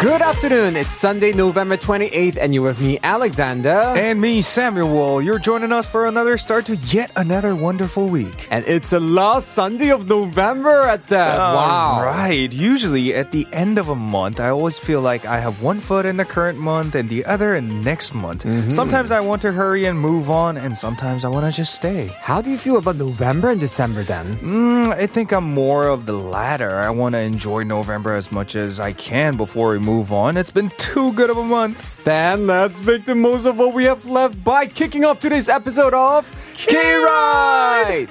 Good afternoon. It's Sunday, November 28th, and you're with me, Alexander. And me, Samuel. You're joining us for another start to yet another wonderful week. And it's the last Sunday of November at that. wow. Right. Usually at the end of a month, I always feel like I have one foot in the current month and the other in next month. Mm-hmm. Sometimes I want to hurry and move on, and sometimes I want to just stay. How do you feel about November and December then? Mm, I think I'm more of the latter. I want to enjoy November as much as I can before we move on. It's been too good of a month. Then let's make the most of what we have left by kicking off today's episode of K-Ride!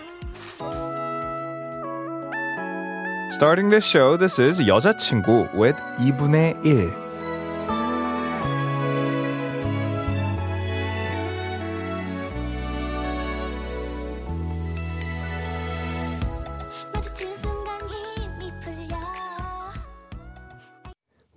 Starting this show, this is 여자친구 with 2분의 1.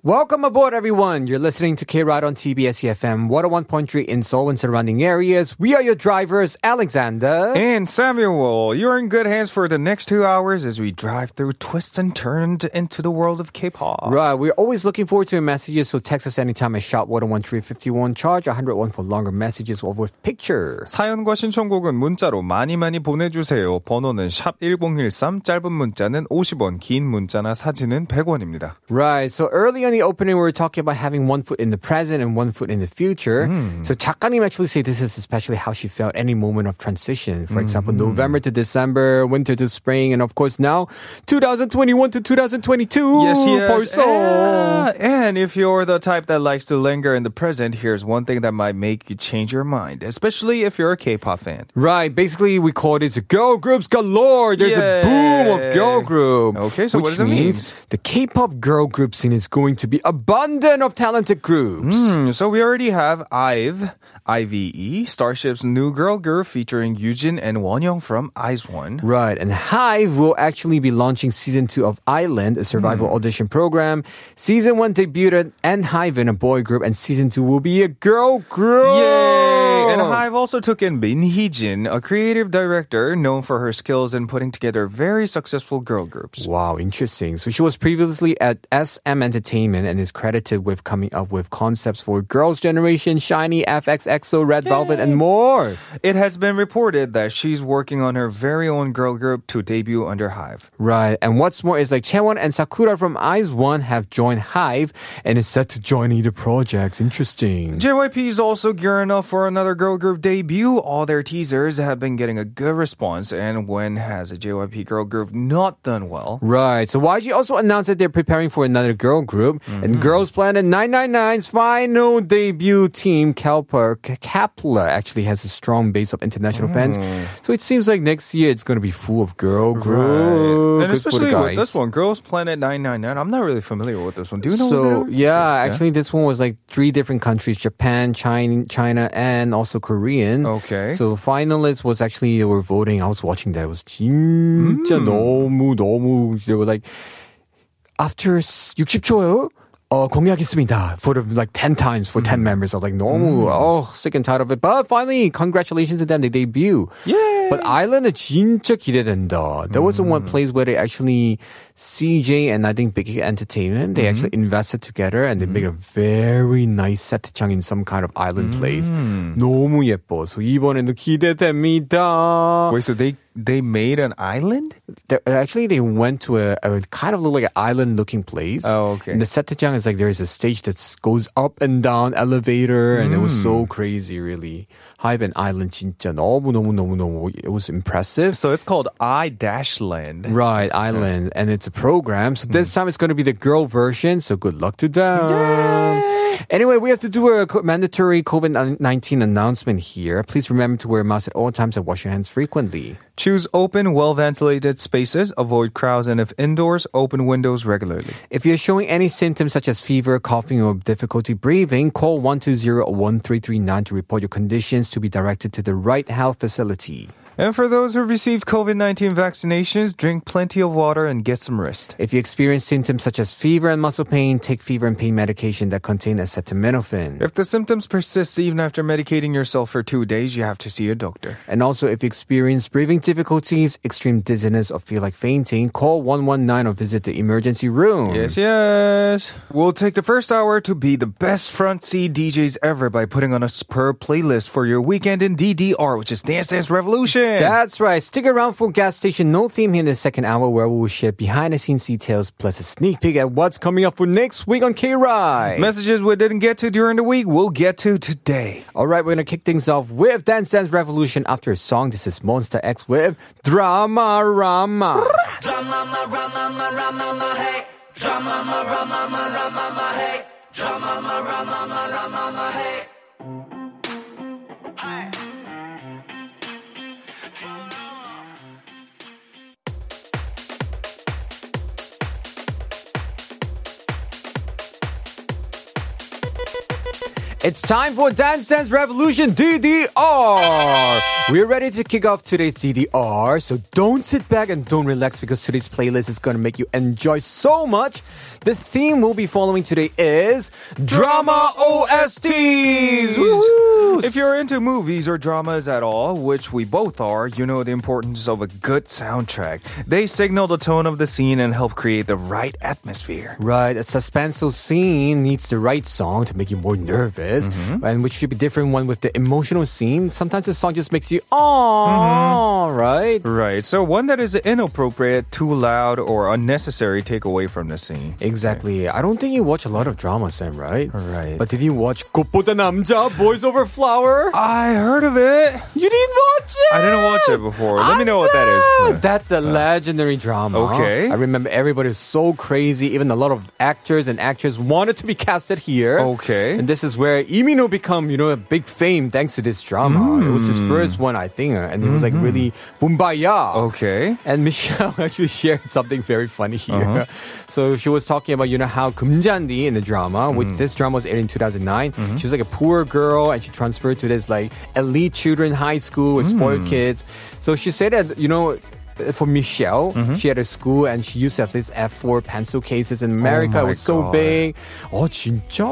Welcome aboard, everyone. You're listening to K-Ride on TBS EFM 101.3 in Seoul and surrounding areas. We are your drivers, Alexander. And Samuel, you're in good hands for the next two hours as we drive through twists and turns into the world of K-pop. Right, we're always looking forward to your messages, so text us anytime at shop 101351, charge 101 for longer messages or with pictures. 사연과 신청곡은 문자로 많이 많이 보내주세요. 번호는 샵 1013, 짧은 문자는 50원, 긴 문자나 사진은 100원입니다. Right, so early in the opening, we were talking about having one foot in the present and one foot in the future. So 작가님 actually say this is especially how she felt any moment of transition. For example, November to December, winter to spring, and of course now 2021 to 2022. Yes, yes. 벌써. Yeah. And if you're the type that likes to linger in the present, here's one thing that might make you change your mind, especially if you're a K-pop fan. Right, basically we call this girl groups galore. There's a boom of girl group. Okay, so what which does it mean? means the K-pop girl group scene is going to be abundant of talented groups. Hmm, so we already have IVE, IVE, Starship's new girl group featuring Yujin and Wonyoung from IZ*ONE. Right, and HYBE will actually be launching season two of Island, a survival Hmm. audition program. Season one debuted ENHYPEN a boy group, and season two will be a girl group. Yay! And oh. HYBE also took in Min Hee-jin, a creative director known for her skills in putting together very successful girl groups. Wow, interesting. So she was previously at SM Entertainment and is credited with coming up with concepts for Girls' Generation, SHINee, f(x), EXO, Red Velvet, and more. It has been reported that she's working on her very own girl group to debut under HYBE. Right, and what's more is like Chaewon and Sakura from IZ*ONE have joined HYBE and is set to join either projects. Interesting. JYP is also gearing up for another girl group debut. All their teasers have been getting a good response. And when has a JYP girl group not done well? Right. So YG also announced that they're preparing for another girl group, and mm-hmm. Girls Planet 999's final debut team, Kep1er, Kep1er, actually has a strong base of international fans. Mm. So it seems like next year it's going to be full of girl group. And Good especially with this one, Girls Planet 999. I'm not really familiar with this one. Do you know? So are? yeah, actually this one was like three different countries: Japan, China, China, and also Korean. Okay. So finalists was actually they were voting. I was watching that. It was 진짜 Hmm. 너무 너무 they were like after 60초요. 어, 공개하겠습니다. For the, like 10 times for Hmm. 10 members. I was like, 너무, oh, sick and tired of it. But finally, congratulations to them. They debut. Yeah. But Island은 진짜 기대된다. There was one place where they actually, CJ and I think Big Entertainment, they actually invested together and they made a very nice 세트장 in some kind of island place. 너무 예뻐. So 이번에도 기대됩니다. Wait, so they they made an island? They- actually, they went to a, a kind of look like an island looking place. Oh, okay. And the sett장 is like there is a stage that goes up and down elevator, and it was Mm. so crazy, really. Hive and Island 진짜 너무 너무 너무 너무 it was impressive. So it's called I Dash Land. Right, Island, and it's a program. So this hmm. time it's going to be the girl version. So good luck to them. Anyway, we have to do a mandatory COVID 19 announcement here. Please remember to wear masks at all times and wash your hands frequently. Choose open, well ventilated spaces. Avoid crowds, and if indoors, open windows regularly. If you're showing any symptoms such as fever, coughing, or difficulty breathing, call 120-1339 to report your conditions to be directed to the right health facility. And for those who received COVID 19 vaccinations, drink plenty of water and get some rest. If you experience symptoms such as fever and muscle pain, take fever and pain medication that contain acetaminophen. If the symptoms persist even after medicating yourself for two days, you have to see a doctor. And also, if you experience breathing difficulties, extreme dizziness, or feel like fainting, call 119 or visit the emergency room. Yes, yes. We'll take the first hour to be the best front seat DJs ever by putting on a superb playlist for your weekend in DDR, which is Dance Dance Revolution. That's right. Stick around for gas station no theme here in the second hour where we will share behind the scenes details plus a sneak peek at what's coming up for next week on K Ride. Messages we didn't get to during the week, we'll get to today. All right, we're gonna kick things off with Dance Dance Revolution after a song. This is MONSTA X with Drama Rama. It's time for Dance Dance Revolution DDR. We're ready to kick off today's DDR, so don't sit back and don't relax because today's playlist is going to make you enjoy so much. The theme we'll be following today is Drama OSTs. Woohoo! If you're into movies or dramas at all, which we both are, you know the importance of a good soundtrack. They signal the tone of the scene and help create the right atmosphere. Right, a suspenseful scene needs the right song to make you more nervous, and which should be different one with the emotional scene. Sometimes the song just makes you, oh, right? Right, so one that is inappropriate, too loud, or unnecessary take away from the scene. Exactly. I don't think you watch a lot of drama, Sam, right? Right. But did you watch 꽃보다 남자, Boys Over Flower? I heard of it. You didn't watch it? I didn't watch it before. Let me know what that is. That's a legendary drama. Okay. I remember everybody was so crazy. Even a lot of actors and actors wanted to be casted here. Okay. And this is where Lee Min-ho become, you know, a big fame thanks to this drama. It was his first one, I think, and it was like really bumbaya. Okay. And Michelle actually shared something very funny here. Uh-huh. So she was talking about, you know, how Kumjandi in the drama, which Mm. this drama was aired in 2009, Mm-hmm. she was like a poor girl and she transferred to this like elite children high school with Mm. spoiled kids. So she said that, you know, for Michelle, Mm-hmm. she had a school and she used to have these F4 pencil cases in America. Oh it was so God. big. Oh, 진짜.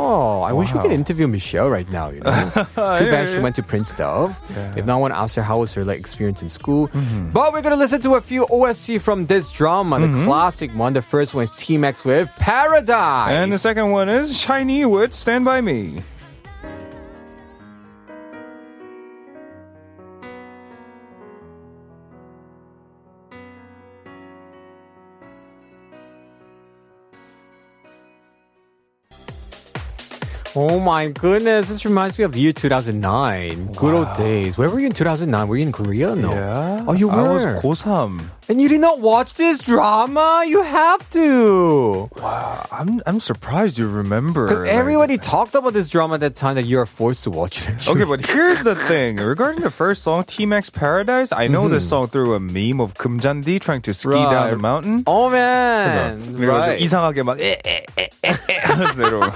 I wish we could interview Michelle right now, you know. Too bad she went to Prince Dove. If no one asked her how was her like experience in school. Mm-hmm. But we're gonna listen to a few OST from this drama, the classic one. The first one is T-Max with Paradise. And the second one is SHINee with Stand By Me. Oh my goodness, this reminds me of year 2009. Good old days. Where were you in 2009? Were you in Korea? No. Yeah. Oh, you were. I was. 고3. and you did not watch this drama? You have to. I'm, I'm surprised you remember. Because like- everybody talked about this drama at that time that you are forced to watch it. Okay, but here's the thing. Regarding the first song, T-Max Paradise, I know this song through a meme of Kumjandi trying to ski down Right. the mountain. Oh man. 그래가지고 Right. 이상하게 막 에에에에 하면서 내려오고.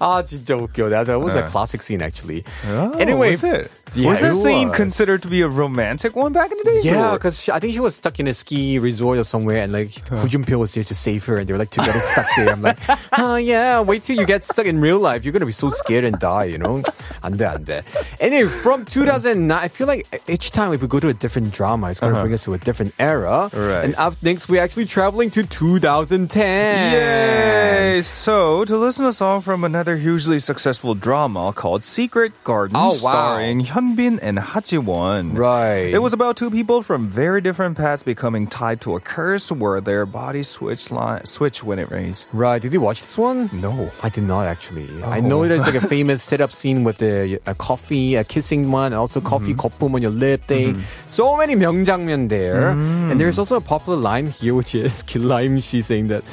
아 진짜 웃겨. That, that was a Yeah. classic scene actually. Oh, anyway, was it? Yeah, was that it scene was. considered to be a romantic one back in the day? Yeah, or- because I think she was stuck in a ski resort or somewhere, and like Junpyo was there to save her, and they were like together stuck there. I'm like, oh yeah, wait till you get stuck in real life. You're gonna be so scared and die, you know? 안돼 안돼. Anyway, from 2009, I feel like each time if we go to a different drama, it's gonna bring us to a different era. Right. And up next, we're actually traveling to 2010. Yay! So, to listen to a song from another hugely successful drama called Secret Garden, Oh, wow. starring Hyunbin and Ha Ji-won. Right. It was about two people from very different paths becoming tied to a curse where their bodies switch switch when it rains. Right. Did you watch this one? No, I did not actually. Oh. I know there's like a famous setup scene with a a coffee, a kissing one, also coffee mm-hmm. 거품 on your lip thing. Mm-hmm. So many 명장면 there. Mm-hmm. And there's also a popular line here, which is Kilaim She saying that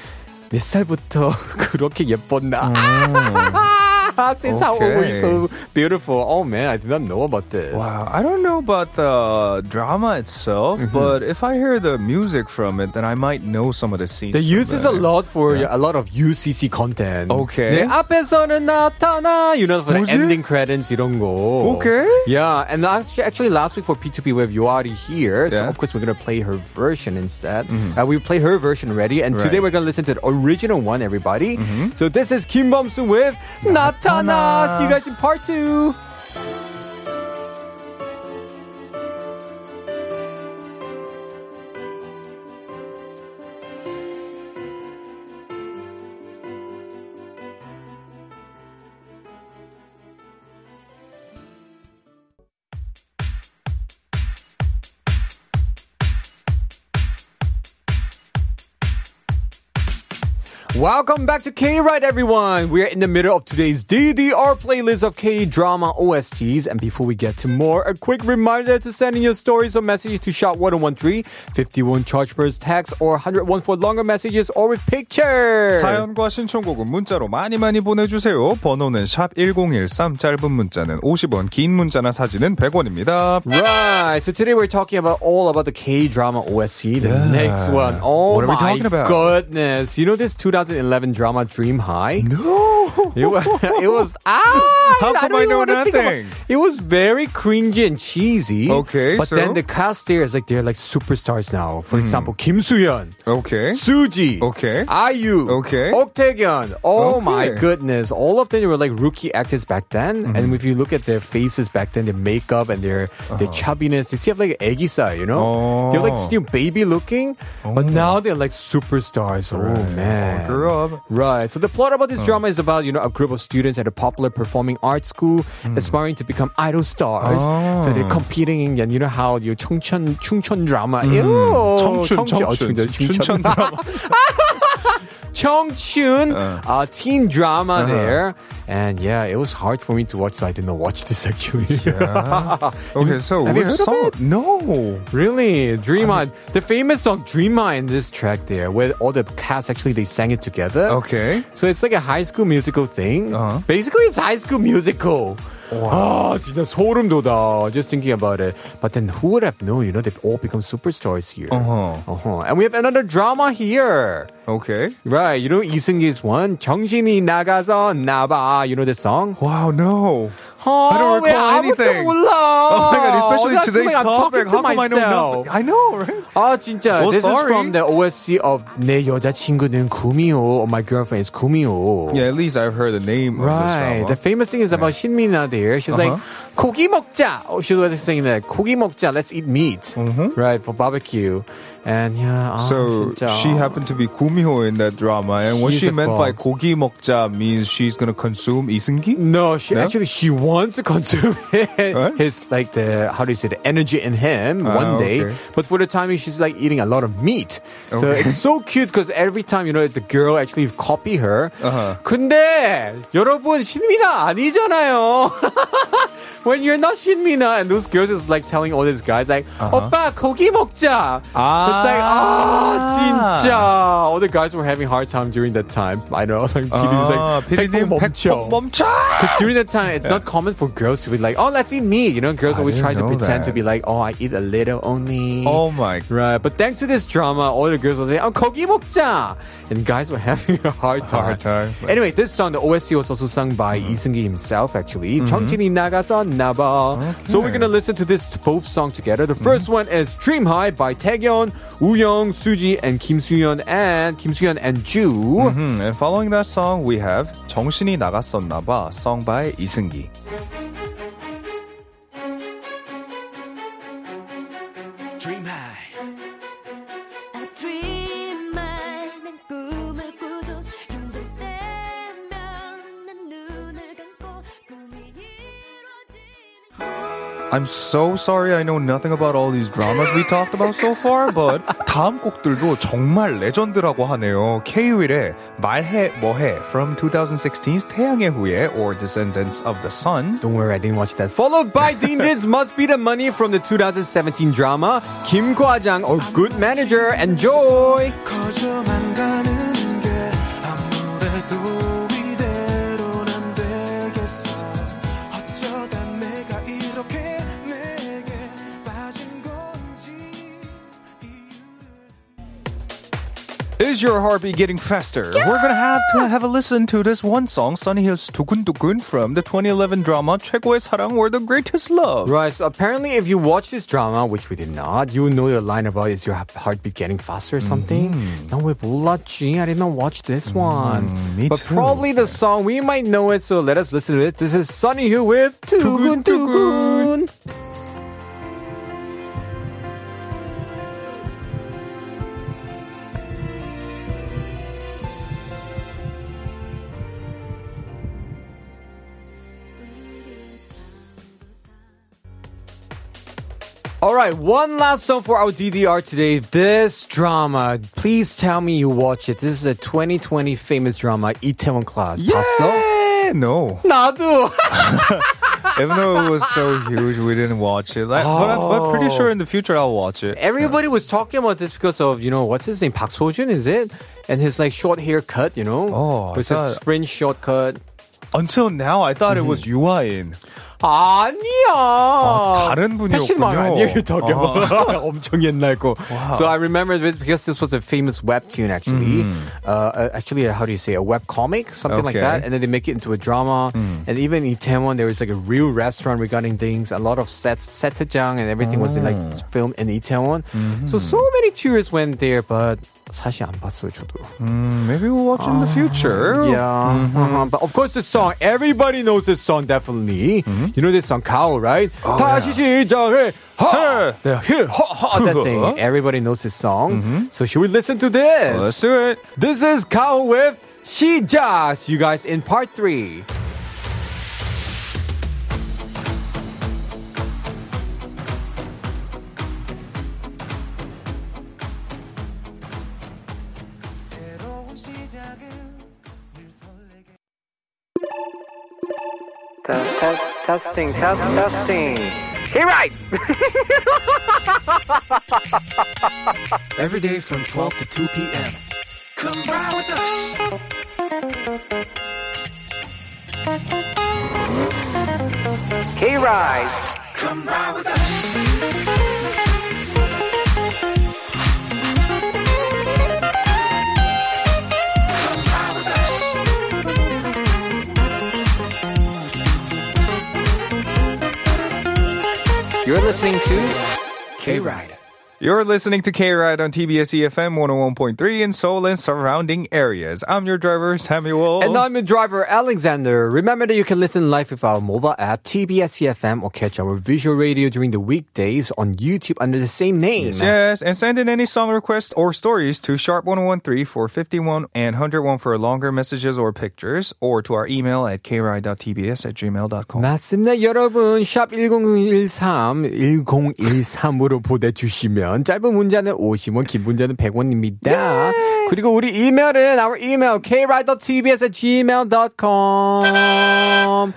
몇 살부터 그렇게 예뻤나. Oh. Since how old were you Okay. so beautiful? Oh man, I did not know about this. Wow, I don't know about the drama itself, Mm-hmm. but if I hear the music from it, then I might know some of the scenes. They from use this a there. lot for a lot of UCC content. Okay. 내 앞에서는 나타나. You know, for the 뭐지? ending credits 이런 거. Okay. Yeah, and last, actually last week for P2P we have Yoari here, so Yeah. Mm-hmm. of course we're gonna play her version instead. Uh, we played her version already, and today Right. we're gonna listen to the original one, everybody. So this is Kim Bum-soo with 나 타나. See you guys in part two. Welcome back to K Ride, everyone. We are in the middle of today's DDR playlist of K drama OSTs. And before we get to more, a quick reminder to send in your stories or messages to Shot 1013, 51 Chargeburst text, or 101 for longer messages or with pictures. 사연과 신청곡은 문자로 많이 많이 보내주세요. 번호는 샵 1013, 짧은 문자는 50원, 긴 문자나 사진은 100원입니다. Right. So today we're talking about all about the K drama OST, the yeah. next one. Oh what are we talking about? goodness. You know this 2000 2011 drama Dream High? No! It was, it was ah. How come don't I know nothing? It was very cringy and cheesy. Okay, but so? then the cast there is like they're like superstars now. For example, Kim Soo-yeon, Okay. Suji, Okay. IU, Okay. Ok Taec-yeon. Oh my goodness! All of them were like rookie actors back then. Mm-hmm. And if you look at their faces back then, their makeup and their their chubbiness, they still have like egisa, you know? Uh-huh. They're like Oh. still baby looking, oh. but now they're like superstars. Oh man! Grew up. Right. So the plot about this drama is about, you know, a group of students at a popular performing arts school aspiring to become idol stars. So they're competing in, and you know how your 청춘, 충천 drama. Ew. 청춘, 청춘, 어, 청춘, 충천, 춘천 드라마. 청춘 Uh. uh, teen drama Uh-huh. there. And yeah, it was hard for me to watch, so I did not watch this actually. Okay, so Have you which heard of song? it? No. Really, Dream On, the famous song Dream On in this track there, where all the cast actually they sang it together. Okay. So it's like a high school musical thing. Uh-huh. Basically, it's High School Musical. Wow. Ah, 진짜 소름 돋아. Just thinking about it. But then who would have known, you know, they've all become superstars here. Uh-huh. Uh-huh. And we have another drama here. Okay. Right. You know, Lee Seung-gi's one, 정신이 나가서 나봐. You know this song? Wow, no. 어, I don't 왜 recall 아무것도 anything. 몰라. Oh my god, especially I feel today's like I'm topic. talking to How come I know myself. nothing? I know, right? 아 진짜 Oh, This is sorry. from the OST of 내 여자친구는 구미호 or My Girlfriend is 구미호 Yeah, at least I've heard the name of this Right. drama. The famous thing is about Shinmina there. She's like, Uh-huh. 고기 먹자. Oh, she's always saying that. 고기 먹자. Let's eat meat. Right, for barbecue. And yeah, ah, so she happened to be Kumiho in that drama, and what she meant by 고기 먹자 means she's gonna consume Lee Seung-gi. No, she no? actually she wants to consume it. Right? his like the how do you say the energy in him ah, one day, okay. but for the time she's like eating a lot of meat. Okay. So it's so cute because every time you know the girl actually copy her. Uh-huh. 근데 여러분 신민아 아니잖아요. when you're not Shinmina and those girls is like telling all these guys like, uh-huh. "오빠 고기 먹자." Ah. It's like, "Ah, 진짜." All the guys were having hard time during that time. I know, like PD was like, "백봉 멈춰." Because during that time, it's yeah. not common for girls to be like, "Oh, let's eat me." You know, girls I always try to pretend that. to be like, "Oh, I eat a little only." Oh my. Right, but thanks to this drama, all the girls were saying, "Oh, 고기 먹자," and guys were having a hard time. A hard time. Anyway, this song, the OST was also sung by mm-hmm. Lee Seung-gi himself. Actually, mm-hmm. 나가서 나봐. So we're going to listen to this both songs together. The 1st one is Dream High by Taegyeon, Wooyoung, Suji, and Kim Soo-yeon and Kim Soo-yeon and Ju. Hmm, and following that song, we have 정신이 나갔었나봐, sung by 이승기. I'm so sorry I know nothing about all these dramas we talked about so far, but 다음 곡들도 정말 레전드라고 하네요. K-Will의 말해 뭐해 from 2016's 태양의 후예 or Descendants of the Sun. Don't worry, I didn't watch that. Followed by Dindin's Must Be the Money from the 2017 drama Kim Kwajang or Good Manager. Enjoy! Is your heartbeat getting faster? We're gonna have to have a listen to this one song, Sunny Hill's 두근두근 from the 2011 drama 최고의 사랑 or the greatest love. Right, so apparently if you watch this drama, which we did not, you would know the line about is your heartbeat getting faster or something. 난 왜 몰랐지? I did not watch this one. me but too. probably the song, we might know it, so let us listen to it. This is Sunny Hill with 두근두근. All right, one last song for our DDR today. This drama, please tell me you watch it. This is a 2020 famous drama, Itaewon Class. Yeah, no. No. 나도. Even though it was so huge, we didn't watch it. Like, but, I'm, but pretty sure in the future I'll watch it. Everybody was talking about this because of you know what's his name, Park Seo-joon, is it? And his like short haircut, you know. Oh, it's a thought- fringe shortcut. Until now, I thought it was mm-hmm. Yuain. 아인. 아니야. 아, 다른 분이었군요. 패션왕 아니에요, you're talking about. 엄청 옛날 거. Wow. So I remember this because this was a famous webtoon actually. Uh, uh, actually, uh, how do you say, a web comic, something like Okay. that. And then they make it into a drama. And even in Itaewon, there was like a real restaurant regarding things. A lot of sets, set장 and everything was like filmed in Itaewon. So so many tourists went there, but 사실 안 봤어요 저도. Maybe we'll watch uh, in the future. Yeah. Mm-hmm. Uh-huh. But of course, this song everybody knows this song definitely. Mm-hmm. You know this song, Gaho, right? Oh, 다시 yeah. 시작해. Ha, the ha, ha, that thing. Everybody knows this song. Mm-hmm. So should we listen to this? Let's do it. This is Gaho with She You guys in part three. Testing, test, testing. Hey, right. Every day from 12 to 2 p.m. Come ride with us. Right. Come ride with us. You're listening to K Ride. You're listening to K Ride on TBS EFM 101.3 in Seoul and surrounding areas. I'm your driver, Samuel. And I'm your driver, Alexander. Remember that you can listen live with our mobile app, TBS EFM, or catch our visual radio during the weekdays on YouTube under the same name. Yes, and send in any song requests or stories to sharp1013 for 51 and 101 for longer messages or pictures, or to our email at kride.tbs at gmail.com. 맞습니다. 여러분, 샵 1013, 1013으로 보내주시면 짧은 문자는 50원, 긴 문자는 100원입니다. 그리고 우리 이메일은 our email krider.tbs at gmail.com.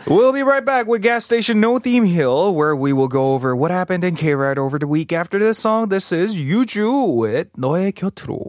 We'll be right back with gas station No Theme Hill, where we will go over what happened in K Ride over the week after this song. This is Yuju with 너의 곁으로.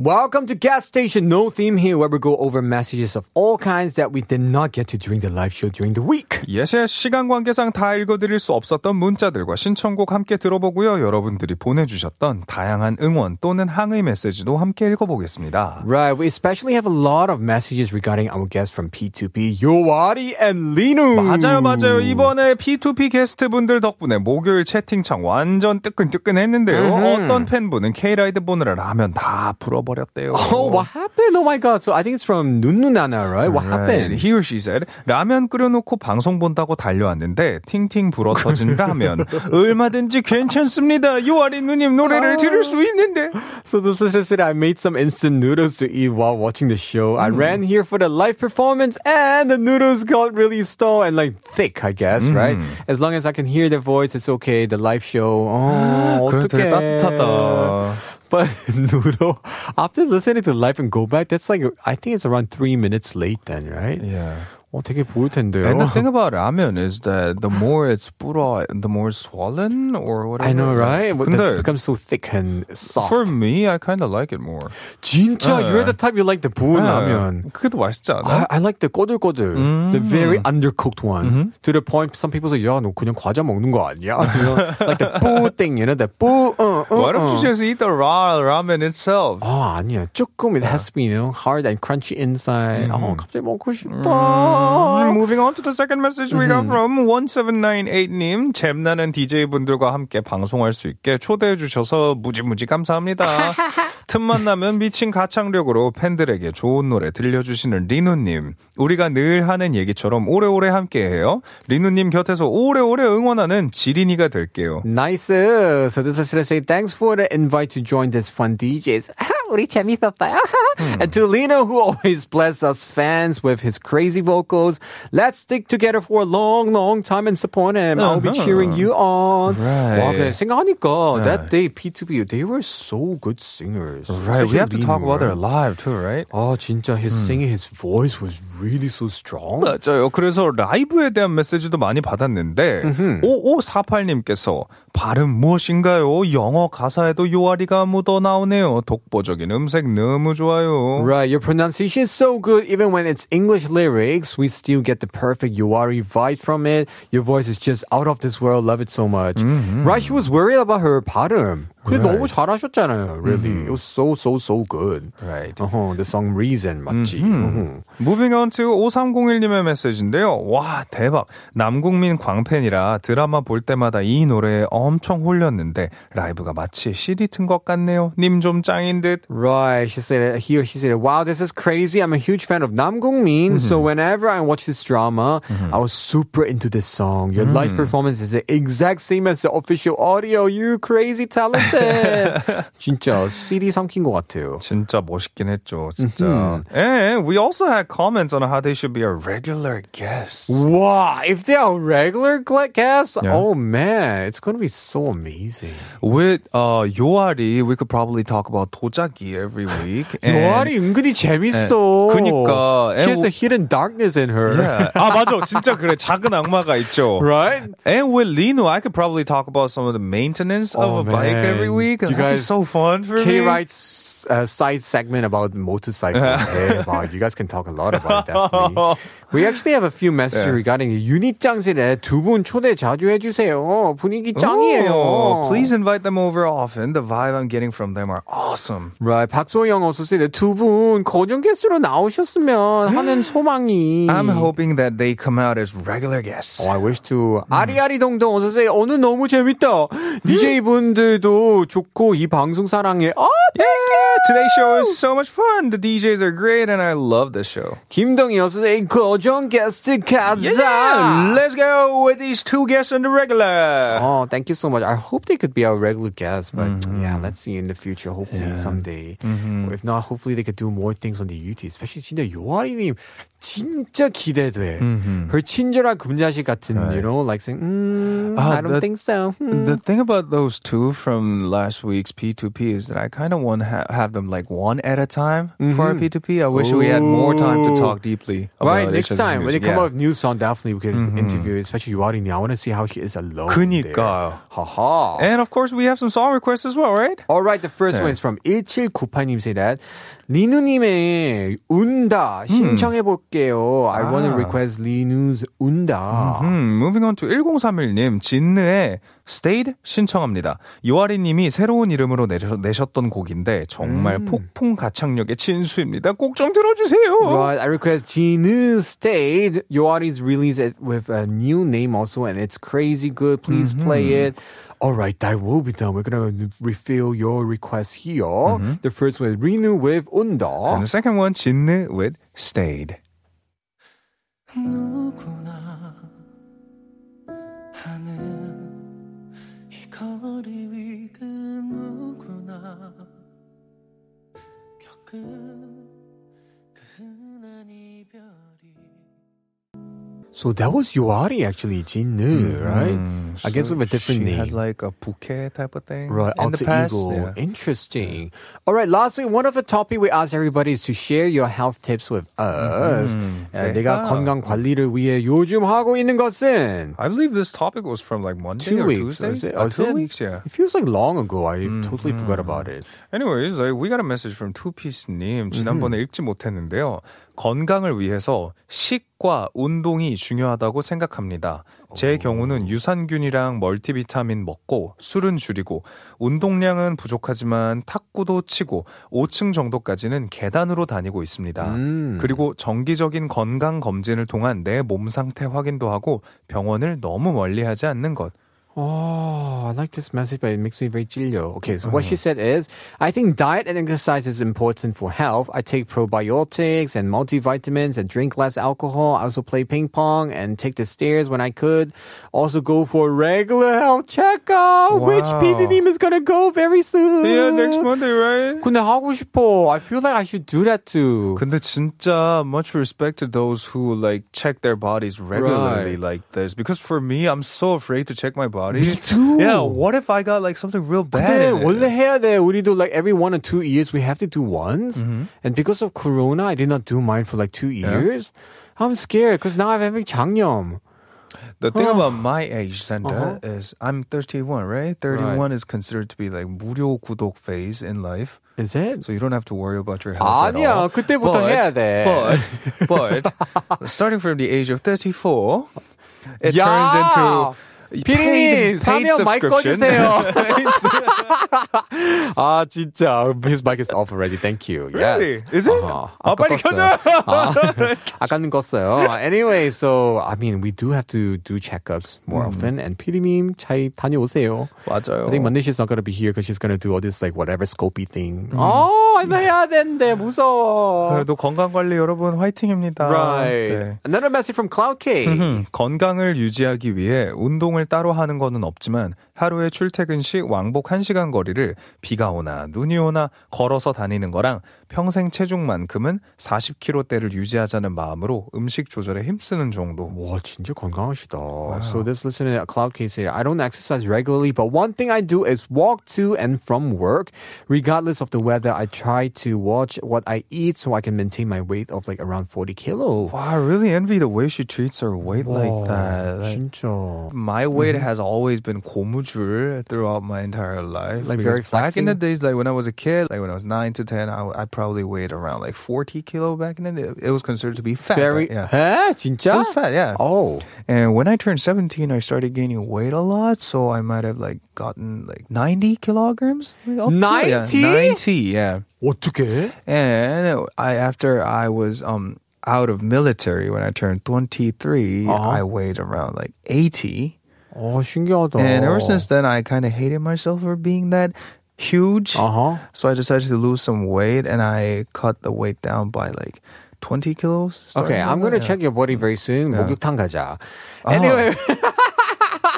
Welcome to Gas Station No Theme here, where we go over messages of all kinds that we did not get to during the live show during the week. 예세 시간 관계상 다 읽어드릴 수 없었던 문자들과 신청곡 함께 들어보고요. 여러분들이 보내주셨던 다양한 응원 또는 항의 메시지도 함께 읽어보겠습니다. Right, we especially have a lot of messages regarding our guests from P2P, Yoari and Linu. 맞아요, 맞아요. 이번에 P2P 게스트분들 덕분에 목요일 채팅창 완전 뜨끈뜨끈했는데요. 어떤 팬분은 K라이드 보느라 라면 다 불어 버렸대요. Oh, what happened? Oh my god. So I think it's from Nununana, right? What Right. happened? He or she said, 라면 끓여놓고 방송 본다고 달려왔는데 팅팅 불어 터진 라면 얼마든지 괜찮습니다. 요아리 누님 노래를 들을 수 있는데. So the sister said I made some instant noodles to eat while watching the show. I ran here for the live performance and the noodles got really stale and like thick, I guess, right? As long as I can hear their voice, it's okay. The live show. Oh, 그래 되게 어떡해. 따뜻하다. But noodle, after listening to live and go back, that's like, I think it's around three minutes late then, right? Yeah. 어, 되게 보일 텐데요. And the thing about ramen is that the more it's 불어, the more swollen or whatever. I know, right? But 근데 that becomes so thick and soft. for me, I kind of like it more. 진짜, 네. you're the type you like the 부은 네. 라면. 그게 더 맛있지 않아? I, I like the 꼬들꼬들, the very undercooked one. Mm-hmm. To the point, some people say, 야, 너 그냥 과자 먹는 거 아니야? You know, like the 뿌 thing, you know, the 뿌, uh, uh, Why don't uh. you just eat the raw ramen itself? 아, 아니야. 조금, it has to be, you know, hard and crunchy inside. 어, 갑자기 먹고 싶다. Mm, Moving on to the second message we got from 1798님. 잼나는 DJ분들과 함께 방송할 수 있게 초대해 주셔서 무지무지 감사합니다. 틈만 나면 미친 가창력으로 팬들에게 좋은 노래 들려주시는 리누님. 우리가 늘 하는 얘기처럼 오래오래 함께해요. 리누님 곁에서 오래오래 응원하는 지린이가 될게요. Nice. So this is to say thanks for the invite to join this fun DJs. 우리 재미빠빠야. And to Lino, who always bless us fans with his crazy vocals. Let's stick together for a long, long time and support him. Uh-huh. I'll be uh-huh. cheering you on. Right. 와, 그래, 생각하니까 uh. that day P2P they were so good singers. Right. We have Lino, to talk about their live too, right? Oh, 진짜 his hmm. singing, his voice was really so strong. 맞아요. 그래서 라이브에 대한 메시지도 많이 받았는데 mm-hmm. 5548님께서 발음 무엇인가요? 영어 가사에도 요아리가 묻어 나오네요. 독보적 인 음색 너무 좋아요. Right, your pronunciation is so good. Even when it's English lyrics, we still get the perfect Yuari vibe from it. Your voice is just out of this world. Love it so much. Right, she was worried about her 발음. 근데 너무 잘하셨잖아요. Really, it was so so so good. Right. Uh-huh, the song Reason 맞지? Uh-huh. Moving on to 5301님의 메시지인데요. 와, 대박. 남국민 광팬이라 드라마 볼 때마다 이 노래에 엄청 홀렸는데 라이브가 마치 CD 튼 것 같네요. 님 좀 짱인 듯. Right, she said here. She said, "Wow, this is crazy. I'm a huge fan of Nam Gong Min. So whenever I watch this drama, I was super into this song. Your live performance is the exact same as the official audio. You crazy talented. 진짜 CD 삼킨 것 같아요. 진짜 멋있긴 했죠, 진짜. And we also had comments on how they should be a regular guest. Wow, if they are regular gla- guests, Yeah. oh man, it's gonna be so amazing. With uh, 요아리, we could probably talk about 도자기 every week. And- 요아리 은근히 재밌어. 그니까. She has a And- hidden darkness in her. Yeah. 아 맞아, 진짜 그래. 작은 악마가 있죠. Right? And with Lino, I could probably talk about some of the maintenance of Oh, a bike every man. Um, week. You That'd be guys- so fun for K me. writes a side segment about motorcycles. yeah, wow, you guys can talk a lot about it. Definitely. We actually have a few messages Yeah. regarding 유닛 장실에 두 분 초대 자주 해주세요. 분위기 짱이에요. Ooh, please invite them over often. The vibe I'm getting from them are awesome. Right, 박소영 also said 두분 고정 게스트로 나오셨으면 하는 소망이. I'm hoping that they come out as regular guests. Oh, I wish to. 아리아리 동동 어서 오세요. 오늘 너무 재밌다. DJ 분들도 좋고 이 방송 사랑해. 아, Yeah, today's show is so much fun. The DJs are great, and I love the show. 김동희 어서 오세요. 고정 게스트 가자. Yeah, let's go with these two guests on the regular. Oh, thank you so much. I hope they could be our regular guests, but yeah, let's see in the future. Hopefully someday. Or if not, hopefully they could do more things on the YouTube. Especially 진짜 요아리님 진짜 기대돼. Her 친절한 금자식 같은, you know, like saying, mm, Ah, I don't the- think so. Hmm. The thing about those two from last week's P2P is that I kind of want to ha- have them like one at a time for our P2P. I wish we had more time to Ooh. talk deeply. Right, about next each other's time when they music. come Yeah. up with new song, definitely we can interview, especially 요아리님. I want to see how she is alone. there. 그니까요. Haha. And of course, we have some song requests as well, right? All right, the first 네. one is from 1798님 say that. 리누님의 운다 신청해 볼게요. I want to 아. request 리누's 운다. 음, moving on to 1031님, 진느의 Stayed 신청합니다. 요아리 님이 새로운 이름으로 내셨던 곡인데 정말 폭풍 가창력의 진수입니다. 꼭 좀 들어주세요. Right, I request Jinu Stayed. Yoari's released it with a new name also, and it's crazy good. Please play it. All right, that will be done. We're gonna refill your request here. The first one is Renew with And 운다. the second one, 진느 with Stayed. 누구나 하는 이 거리 위 그 누구나 겪은 So that was Yoari actually, Jinu, right? I guess with a different she name. has like a bouquet type of thing. Right, in alter the past. ego. Yeah. Interesting. All right, lastly, one of the topic we ask everybody is to share your health tips with us. Mm-hmm. 어, 내가 네. 건강 관리를 위해 요즘 하고 있는 것은 I believe this topic was from like Monday two or weeks. Tuesday. Is it? Uh, Oh, is two it? weeks, yeah. It feels like long ago. I totally Mm-hmm. forgot about it. Anyways, like, we got a message from 투피스님. 지난번에 Mm-hmm. 읽지 못했는데요. 건강을 위해서 식과 운동이 중요하다고 생각합니다. 제 경우는 유산균이랑 멀티비타민 먹고 술은 줄이고 운동량은 부족하지만 탁구도 치고 5층 정도까지는 계단으로 다니고 있습니다. 음. 그리고 정기적인 건강 검진을 통한 내 몸 상태 확인도 하고 병원을 너무 멀리 하지 않는 것. Oh, I like this message, but it makes me very 찔려. Okay, so what Uh-huh. she said is, I think diet and exercise is important for health. I take probiotics and multivitamins and drink less alcohol. I also play ping pong and take the stairs when I could. Also go for a regular health checkup, which Wow. PD님 is gonna go very soon. Yeah, next Monday, right? 근데 하고 싶어. I feel like I should do that too. 근데 진짜 much respect to those who like check their bodies regularly Right. like this because for me I'm so afraid to check my body. Me too. Yeah, what if I got like something real bad? 근데 in it? 원래 해야 돼. 우리도 like every one or two years we have to do once. Mm-hmm. And because of Corona, I did not do mine for like two years. I'm scared because now I'm having 장염. The thing about my age, Uh-huh. Sanda, is I'm 31, right? 31 is considered to be like 무료 구독 phase in life. Is it? So you don't have to worry about your health at 아니야, all. 그때부터 but, 해야 돼. But, but starting from the age of 34, it 야! turns into paid 사면 마이크 subscription. 아 진짜 his mic is off already. Thank you. Really? Yes. Is it? 아하, 아, 빨리. 켜줘! 아, 아까는 껐어요. Anyway, so I mean we do have to do checkups more often. And 피디님 잘 다녀오세요. 맞아요. I think Monday she's not gonna be here because she's gonna do all this like whatever scopy thing. 어, 나 해야 되는데 무서워. 그래도 건강 관리 여러분 화이팅입니다. Right. 네. Another message from Cloud K. 음, 건강을 유지하기 위해 운동을 따로 하는 거는 없지만 하루에 출퇴근 시 왕복 1시간 거리를 비가 오나 눈이 오나 걸어서 다니는 거랑 평생 체중만큼은 40kg대를 유지하자는 마음으로 음식 조절에 힘쓰는 정도. 와, 진짜 건강하시다. So this listener at Cloud K said, I don't exercise regularly, but one thing I do is walk to and from work. Regardless of the weather, I try to watch what I eat so I can maintain my weight of like around 40 kilos. Wow, I really envy the way she treats her weight like that. Like, 진짜. my weight has always been 고무줄 throughout my entire life. Like Because very back in the flexing? days, like when I was a kid, like when I was nine to ten, I, I probably weighed around like forty kilo back in the day. It was considered to be fat. Very, but yeah. 에? It 진짜? was fat, yeah. Oh. And when I turned 17, I started gaining weight a lot. So I might have like gotten like 90 kilograms. Like, up to- 90? Yeah, 90, yeah. 어떻게? And I, after I was, um, out of military when I turned 23, Uh-huh. I weighed around like 80. 어, 신기하다. And ever since then, I kind of hated myself for being that huge. Uh-huh. So I decided to lose some weight and I cut the weight down by like 20 kilos. starting Okay, I'm out. gonna Yeah. check your body very soon. Yeah. 목욕탕 가자. 아. Anyway.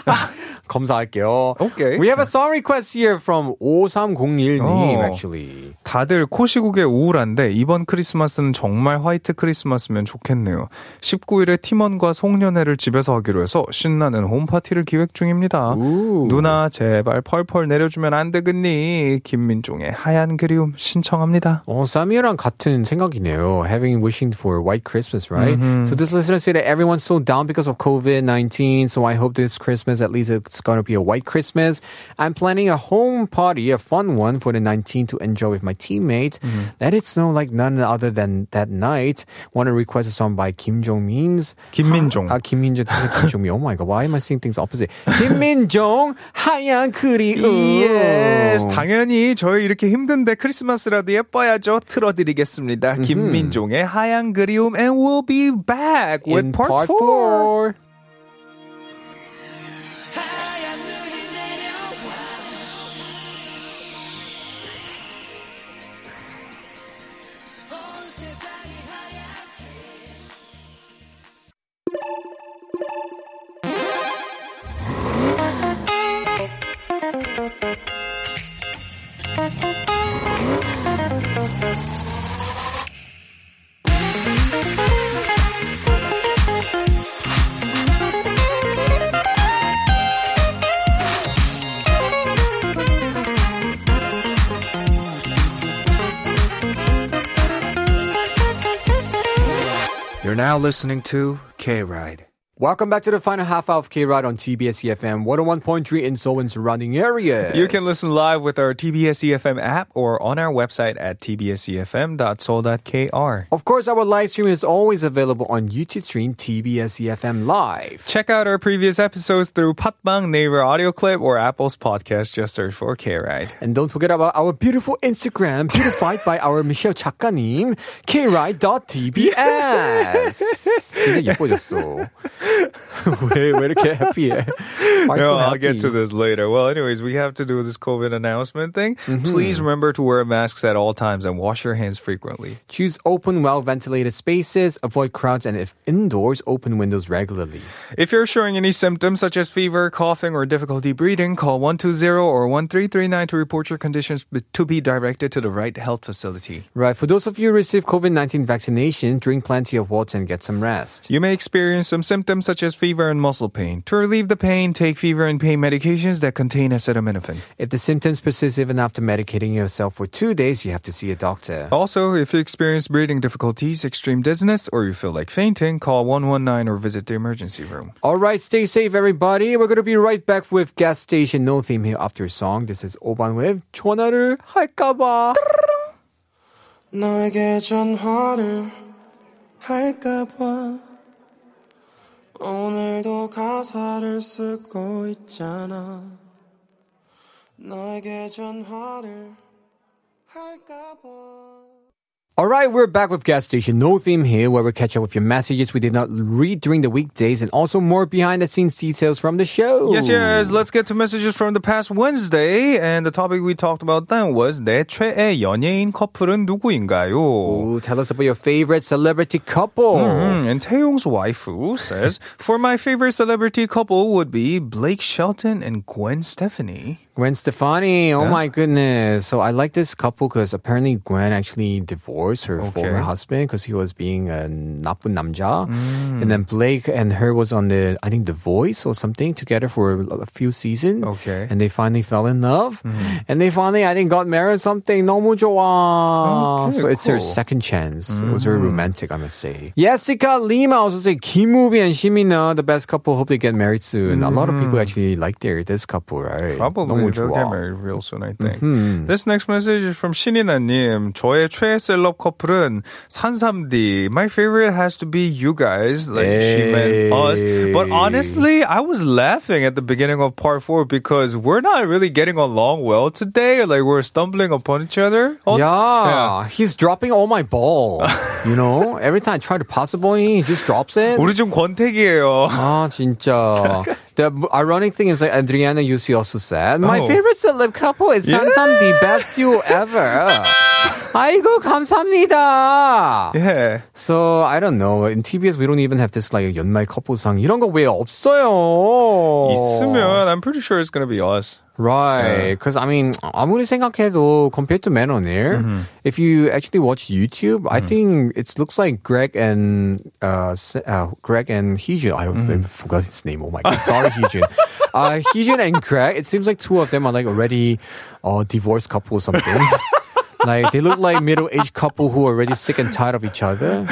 검사할게요. Okay. We have a song request here from 5301님 어. actually. 다들 코시국에 우울한데 이번 크리스마스는 정말 화이트 크리스마스면 좋겠네요. 19일에 팀원과 송년회를 집에서 하기로 해서 신나는 홈파티를 기획 중입니다. 우. 누나 제발 펄펄 내려주면 안 되겠니? 김민종의 하얀 그리움 신청합니다. 어, 사미랑 같은 생각이네요. Having wishing for white Christmas, right? So this listener said that everyone's so down because of COVID-19. So I hope this Christmas, at least it's going to be a white Christmas. I'm planning a home party, a fun one for the 19th to enjoy with my teammates. Let it snow like none other than that night. Want to request a song by Kim Jong-min's 김민종. 아, 김민종, 김종민. Oh my god, why am I saying things opposite? 김민종, 하얀 그리움. Yes, 당연히 저희 이렇게 힘든데 크리스마스라도 예뻐야죠. 틀어드리겠습니다. 김민종의 하얀 그리움 and we'll be back with In part, part 4. Now listening to K Ride. Welcome back to the final half of K Ride on TBS EFM 101.3 in Seoul and surrounding areas. You can listen live with our TBS EFM app or on our website at tbsefm.seoul.kr. Of course, our live stream is always available on YouTube stream TBS EFM Live. Check out our previous episodes through Patbang Naver Audio Clip or Apple's podcast. Just search for K Ride. And don't forget about our beautiful Instagram, beautified by our Michelle 작가님, kride.tbs. 진짜 way, way to get happy. no, so I'll get to this later. Well, anyways, we have to do this COVID announcement thing. Mm-hmm. Please remember to wear masks at all times and wash your hands frequently. Choose open, well ventilated spaces, avoid crowds, and if indoors, open windows regularly. If you're showing any symptoms such as fever, coughing, or difficulty breathing, call 120 or 1339 to report your conditions to be directed to the right health facility. Right. For those of you who receive COVID 19 vaccination, drink plenty of water and get some rest. You may experience some symptoms such as fever and muscle pain. To relieve the pain, take fever and pain medications that contain acetaminophen. If the symptoms persist even after medicating yourself for two days, you have to see a doctor. Also, if you experience breathing difficulties, extreme dizziness, or you feel like fainting, call 119 or visit the emergency room. All right, stay safe, everybody. We're going to be right back with gas station no theme here after a song. This is 오반 with 전화를 할까봐. 너에게 전화를 할까봐 오늘도 가사를 쓰고 있잖아. 너에게 전화를 할까봐 All right, we're back with gas station no theme here, where we catch up with your messages we did not read during the weekdays, and also more behind the scenes details from the show. Yes, yes. Let's get to messages from the past Wednesday. And the topic we talked about then was 내 최애 연예인 커플은 누구인가요? Ooh, tell us about your favorite celebrity couple. Mm, and Taeyong's waifu says, For my favorite celebrity couple would be Blake Shelton and Gwen Stefani. Gwen Stefani. Oh my goodness. So I like this couple because apparently Gwen actually divorced her okay. former husband because he was being a 나쁜 namja. Mm. And then Blake and her was on the, I think, The Voice or something together for a few seasons. Okay. And they finally fell in love. Mm. And they finally, I think, got married something. No 좋아. Ah. Okay, so cool. it's her second chance. Mm. It was very mm. romantic, I must say. Jessica Lima also say Kim Woo-bin and Shin Min-a, the best couple. Hope they get married soon. A lot of people mm. actually like their this couple, right? Probably. 너무 they'll 좋아. get married real soon, I think. This next message is from 신이나님. 저의 최애 셀럽 커플은 산삼디. My favorite has to be you guys. Like she meant us. But Hey. honestly, I was laughing at the beginning of part four because we're not really getting along well today. Like we're stumbling upon each other. Oh, yeah, he's dropping all my ball. you know, every time I try to pass a ball, he just drops it. 우리 좀 권태기예요. 아 진짜. The ironic thing is like Adriana Yusi also said, my Oh. favorite celeb couple is Sansam, the best duo ever. 아이고 감사합니다. Yeah. So I don't know. In TBS we don't even have this like 연말 커플상 이런 거 왜 없어요? 있으면 I'm pretty sure it's gonna be us. Right, because I mean, 아무리 생각해도 compared to Men on Air, if you actually watch YouTube, I think it looks like Greg and uh, S- uh Greg and Heejun. I I forgot his name. Oh my god, sorry Heejun. uh, Heejin and Craig, it seems like two of them are like already uh, divorced couple or something. like they look like middle-aged couple who are already sick and tired of each other.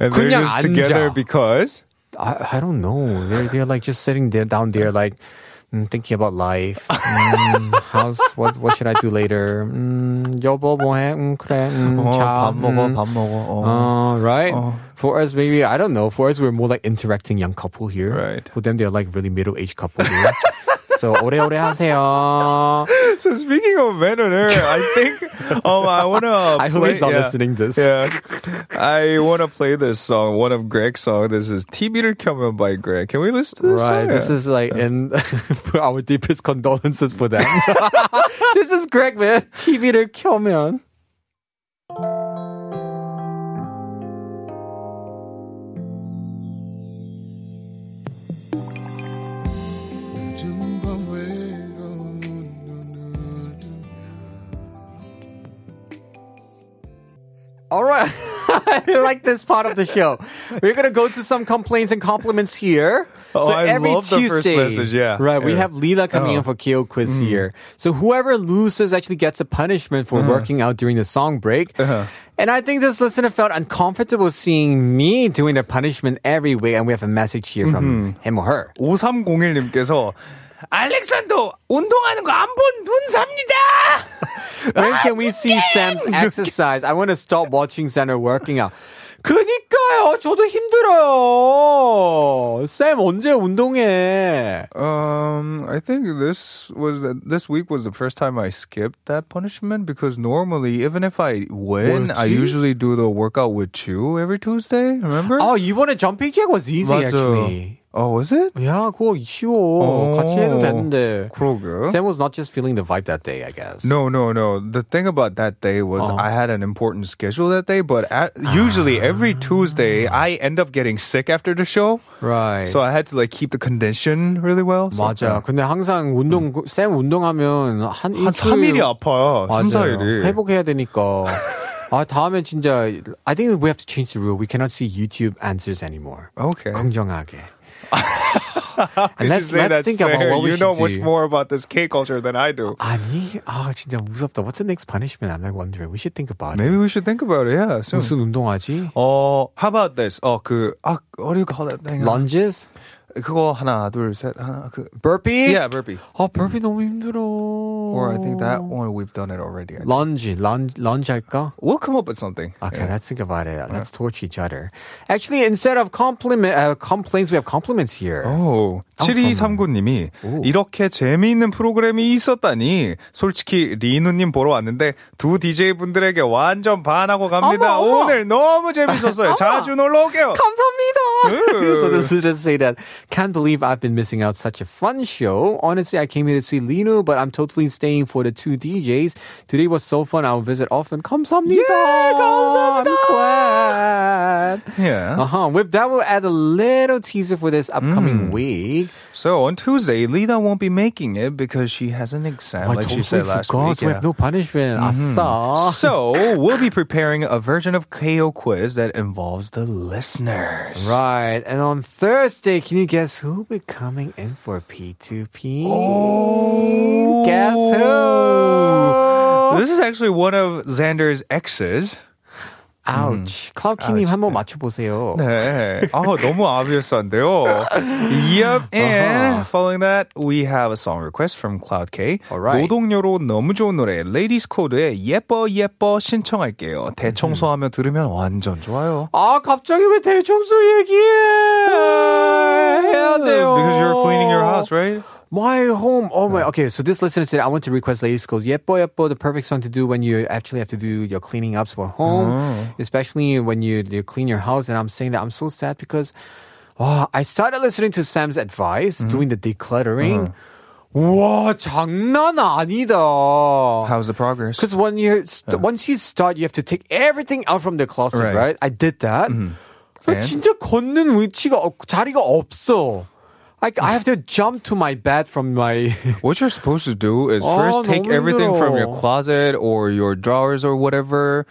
And they're just together because I, I don't know. They're, they're like just sitting there down there like mm, thinking about life. Mm, how's what what should I do later? Mm, 여보 뭐해? 음, 그래. 음, 어, 자, 밥 먹어, 음. 밥 먹어. 어. Uh, right. Oh. For us, maybe I don't know. For us, we're more like interacting young couple here. Right. For them, they're like really middle aged couple here. So 오래오래 하세요. So speaking of Venator, I think um I wanna. I hope he's not listening this. Yeah, I wanna play this song, one of Greg's song. This is TV를 켜면 by Greg. Can we listen to this? Right, song? this is like in our deepest condolences for them. this is Greg, man. TV를 켜면. All right. I like this part of the show. We're going to go to some complaints and compliments here. Oh, so I every love the first Tuesday, message, yeah. right? We Yeah. have Leela coming Oh. in for KO quiz here. So whoever loses actually gets a punishment for working out during the song break. Uh-huh. And I think this listener felt uncomfortable seeing me doing the punishment every week. And we have a message here from him or her. 5301님께서 알렉산더 운동하는 거 안 본 눈 삽니다. When can we see Sam's exercise? I want to stop watching Santa working out. 그니까요. 저도 힘들어요. 쌤 언제 운동해? Um, I think this was this week was the first time I skipped that punishment because normally, even if I win, I 뭐였지? usually do the workout with you every Tuesday. Remember? 어, 이번에 jumping jack was easy 맞아. actually. Oh, was it? 야, 그거 쉬워. 같이 해도 되는데. 그러게. Sam was not just feeling the vibe that day, I guess. No, no, no. The thing about that day was I had an important schedule that day, but at, usually every Tuesday I end up getting sick after the show. Right. So I had to like keep the condition really well. So, 맞아. 근데 항상 운동, 쌤 운동하면 한, 한 3일이 아파요. 3, 맞아요. 4일이. 회복해야 되니까. 아, 다음에 진짜, I think we have to change the rule. We cannot see YouTube answers anymore. Okay. 공정하게. You let's, let's think fair? about what we you should know much do. more about this K culture than I do. 아니, 아, 진짜 무섭다. What's the next punishment? I'm like wondering. We should think about Maybe it. we should think about it. Yeah. Soon. 무슨 운동하지? 어, how about this? 어, 그, 아, what do you call that thing? Lunges? 그거 하나, 둘, 셋, 하나, 그. Burpee? Yeah, burpee. 아, burpee 너무 힘들어. Or I think that one we've done it already. Lunge, lunge, lunge 할까? We'll come up with something. Okay, Yeah. let's think about it. Let's torch each other. Actually, instead of compliment, uh, complaints, we have compliments here. 오, 7239님이 이렇게 재미있는 프로그램이 있었다니 솔직히 리누님 보러 왔는데 두 DJ 분들에게 완전 반하고 갑니다. 어머, 어머. 오늘 너무 재밌었어요. 자주 놀러 올게요. 감사합니다. so this is just say that can't believe I've been missing out such a fun show. Honestly, I came here to see Linu, but I'm totally staying for the two DJs. Today was so fun. I'll visit often. 감사합니다. 감사합니다. I'm glad. Yeah. Uh-huh. With that, we'll add a little teaser for this upcoming week. So on Tuesday, Lida won't be making it because she has an exam, I like totally she said last forgot. week. So we have no punishment. 아싸. So we'll be preparing a version of KO quiz that involves the listeners. Right. And on Thursday, can you guess who will be coming in for P2P? Oh. Guess who? This is actually one of Xander's exes. Ouch. 클라우키님 한번 맞춰보세요. 네. 아, 너무 obvious한데요. yep. And following that, we have a song request from Cloud K. Alright. 노동요로 너무 좋은 노래 Ladies Code의 예뻐 예뻐 신청할게요. 대청소하며 들으면 완전 좋아요. 아, 갑자기 왜 대청소 얘기해? 해야 돼요. Because you're cleaning your house, right? My home. Oh my. Okay. So this listener said, I want to request Ladies Code. Yepo Yepo, the perfect song to do when you actually have to do your cleaning ups for home, oh. especially when you, you clean your house. And I'm saying that I'm so sad because oh, I started listening to Sam's advice, mm-hmm. doing the decluttering. Uh-huh. Wow, 장난 아니다. How's the progress? Because when you st- uh. once you start, you have to take everything out from the closet, right? Right. I did that. Mm-hmm. 그 And? 진짜 걷는 위치가 자리가 없어. Like I have to jump to my bed from my. What you're supposed to do is 아, first take 너무 everything from your 힘들어. closet or your drawers or whatever,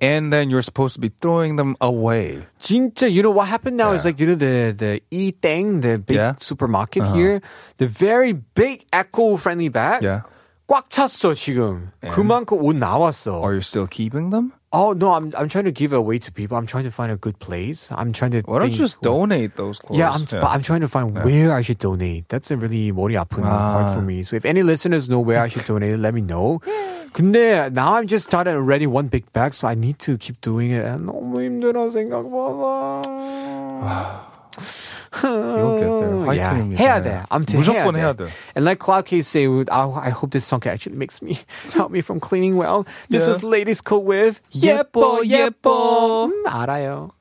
and then you're supposed to be throwing them away. 진짜, you know what happened now is like you know the the E Thing, the big Yeah. supermarket here, the very big eco-friendly bag. Yeah. 꽉 찼어 지금. 그만큼 옷 나왔어. Are you still keeping them? Oh no, I'm I'm trying to give it away to people. I'm trying to find a good place. I'm trying to. Why don't you think- just donate those clothes? Yeah, I'm, but I'm trying to find where I should donate. That's a really 머리 아픈 part for me. So if any listeners know where I should donate, let me know. 근데 now I'm just started already one big bag, so I need to keep doing it. 너무 힘들어 생각보다. You'll get there. High yeah, 해야 돼. 아무튼 무조건 해야, 해야 돼. 돼. And like Cloud K say, oh, I hope this song actually makes me help me from cleaning well. This yeah. is Ladies Code with 예뻐 예뻐. 예뻐. 음, 알아요.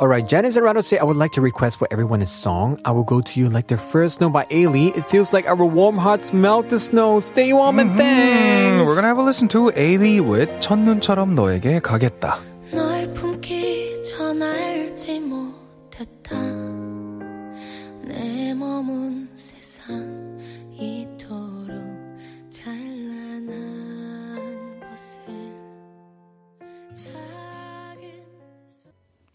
All right, Janice and Rado say, I would like to request for everyone a song. I will go to you like the first snow by Ailee. It feels like our warm hearts melt the snow. Stay warm and mm-hmm. thanks. We're gonna have a listen to Ailee with 첫눈처럼 너에게 가겠다.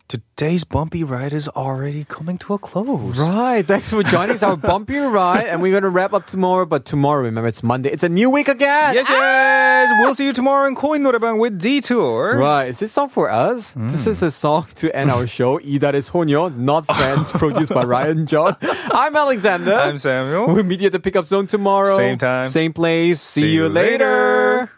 today's bumpy ride is already coming to a close. Right. thanks for joining us. our bumpy ride, and we're gonna wrap up tomorrow. But tomorrow, remember, it's Monday. It's a new week again. Yes, ah! yes. Ah! We'll see you tomorrow in Coin Norebang with Detour. Right. Is this song for us? Mm. This is a song to end our show. Idares Honyo, not friends, produced by Ryan John. I'm Alexander. I'm Samuel. We'll meet you at the pickup zone tomorrow. Same time, same place. See, see you later. later.